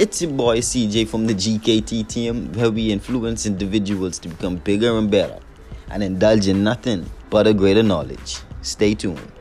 It's your boy CJ from the GKT team, where we influence individuals to become bigger and better and indulge in nothing but a greater knowledge. Stay tuned.